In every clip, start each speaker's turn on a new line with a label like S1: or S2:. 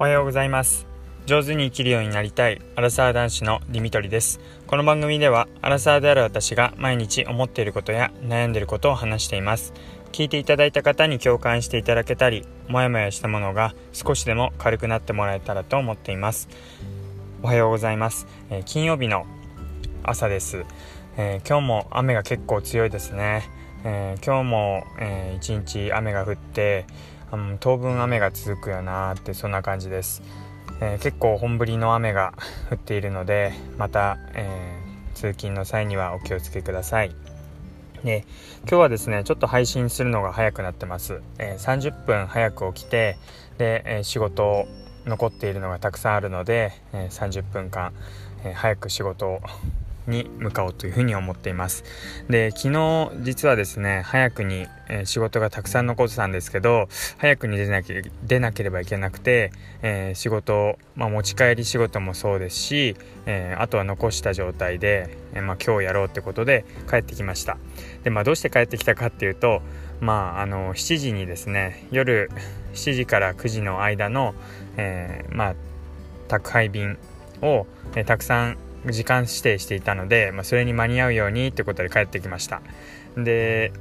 S1: おはようございます。上手に生きるようになりたいアラサー男子のディミトリです。この番組ではアラサーである私が毎日思っていることや悩んでいることを話しています。聞いていただいた方に共感していただけたりモヤモヤしたものが少しでも軽くなってもらえたらと思っています。おはようございます、えー、金曜日の朝です、えー、今日も雨が結構強いですね、えー、今日も、え一日雨が降ってうん、当分雨が続くよなってそんな感じです、えー、結構本降りの雨が 降っているのでまた、えー、通勤の際にはお気をつけください。で今日はですねちょっと配信するのが早くなってます、えー、30分早く起きてで、え仕事残っているのがたくさんあるので、え30分間、え早く仕事をに向かおうというふうに思っています。で昨日実はですね早くに、えー、仕事がたくさん残ってたんですけど早くに出なき出なければいけなくて、えー、仕事、まあ、持ち帰り仕事もそうですし、えー、あとは残した状態で、えまあ、今日やろうってことで帰ってきました。で、まあ、どうして帰ってきたかっていうとまああの7時にですね夜7時から9時の間の、えまあ宅配便を、えたくさん時間指定していたので、まあ、それに間に合うようにってことで帰ってきました。で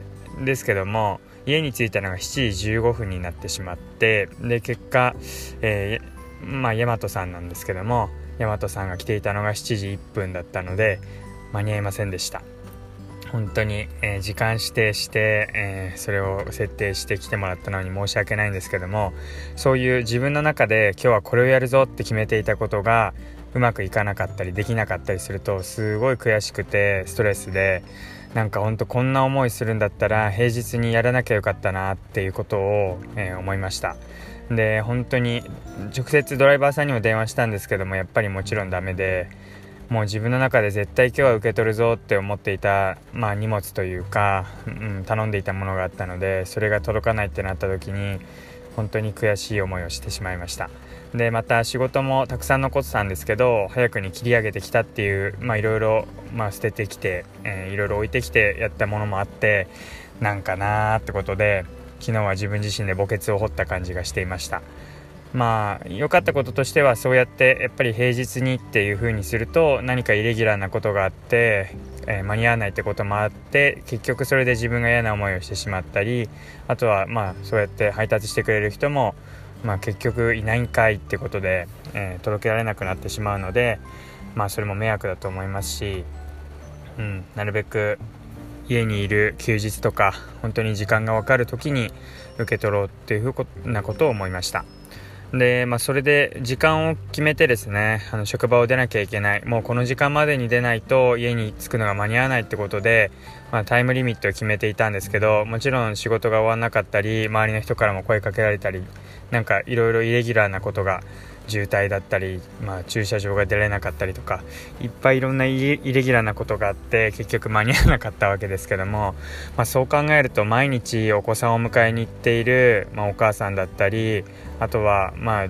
S1: ですけども家に着いたのが7時15分になってしまってで結果、えー、まあ大和さんなんですけども大和さんが来ていたのが7時1分だったので間に合いませんでした。本当に、えー、時間指定して、えー、それを設定して来てもらったのに申し訳ないんですけどもそういう自分の中で今日はこれをやるぞって決めていたことがうまくいかなかったりできなかったりするとすごい悔しくてストレスでなんかほんとこんな思いするんだったら平日にやらなきゃよかったなっていうことを、えー、思いました。で本当に直接ドライバーさんにも電話したんですけどもやっぱりもちろんダメでもう自分の中で絶対今日は受け取るぞって思っていた、まあ、荷物というか、うん、頼んでいたものがあったのでそれが届かないってなった時に本当に悔しい思いをしてしまいました。でまた仕事もたくさん残ってたんですけど早くに切り上げてきたっていういろいろ、捨ててきて、えー、いろいろ置いてきてやったものもあってなんかなーってことで昨日は自分自身で墓穴を掘った感じがしていました。まあ良かったこととしてはそうやってやっぱり平日にっていう風にすると何かイレギュラーなことがあってえー、間に合わないってこともあって結局それで自分が嫌な思いをしてしまったりあとはまあそうやって配達してくれる人も、まあ、結局いないんかいってことで、えー、届けられなくなってしまうのでまあそれも迷惑だと思いますし、うん、なるべく家にいる休日とか本当に時間が分かる時に受け取ろうっていうふうなことを思いました。で、まあ、それで時間を決めてですねあの職場を出なきゃいけない。もうこの時間までに出ないと家に着くのが間に合わないってことで、まあ、タイムリミットを決めていたんですけどもちろん仕事が終わらなかったり周りの人からも声かけられたりなんかいろいろイレギュラーなことが渋滞だったり、まあ、駐車場が出れなかったりとかいっぱいいろんなイレギュラーなことがあって結局間に合わなかったわけですけども、まあ、そう考えると毎日お子さんを迎えに行っている、まあ、お母さんだったりあとはまあ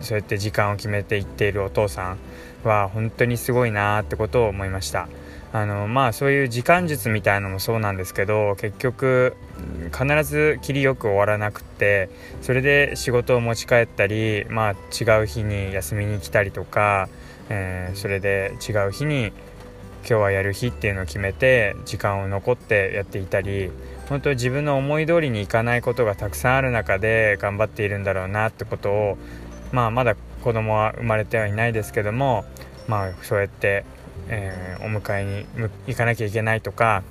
S1: そうやって時間を決めて行っているお父さんは本当にすごいなってことを思いました。あのまあそういう時間術みたいのもそうなんですけど結局必ず切りよく終わらなくってそれで仕事を持ち帰ったり、まあ、違う日に休みに来たりとか、えー、それで違う日に今日はやる日っていうのを決めて時間を残ってやっていたり本当自分の思い通りにいかないことがたくさんある中で頑張っているんだろうなってことを、まあ、まだ子供は生まれてはいないですけども、まあ、そうやってえー、お迎えに行かなきゃいけないとか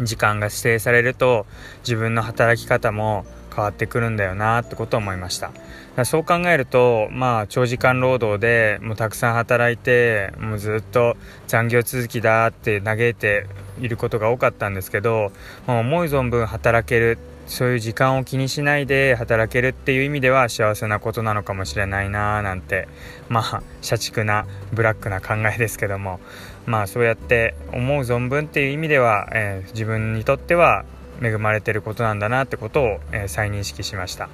S1: 時間が指定されると自分の働き方も変わってくるんだよなってことを思いました。そう考えるとまあ長時間労働でもうたくさん働いてもうずっと残業続きだって嘆いていることが多かったんですけど、まあ、思い存分働けるそういう時間を気にしないで働けるっていう意味では幸せなことなのかもしれないなーなんてまあ社畜なブラックな考えですけども。まあそうやって思う存分っていう意味では、えー、自分にとっては恵まれてることなんだなってことを、えー、再認識しました。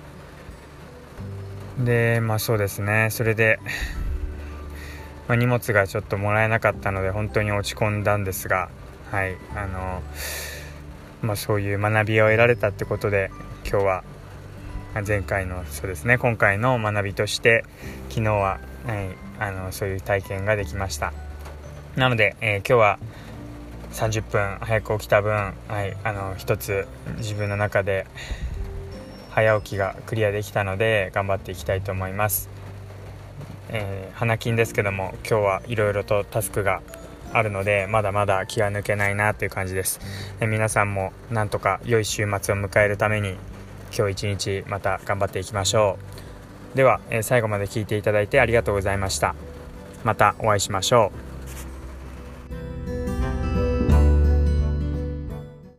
S1: でまあそうですね。それで、まあ、荷物がちょっともらえなかったので本当に落ち込んだんですがはい。あのまあ、そういう学びを得られたってことで今日は前回のそうですね。今回の学びとして昨日は、はい、あのそういう体験ができました。なので、えー、今日は30分早く起きた分、はい、あの一つ自分の中で早起きがクリアできたので頑張っていきたいと思います、えー、花金ですけども今日はいろいろとタスクがあるのでまだまだ気が抜けないなという感じです、え皆さんもなんとか良い週末を迎えるために今日一日また頑張っていきましょう。では、え最後まで聞いていただいてありがとうございました。またお会いしましょう。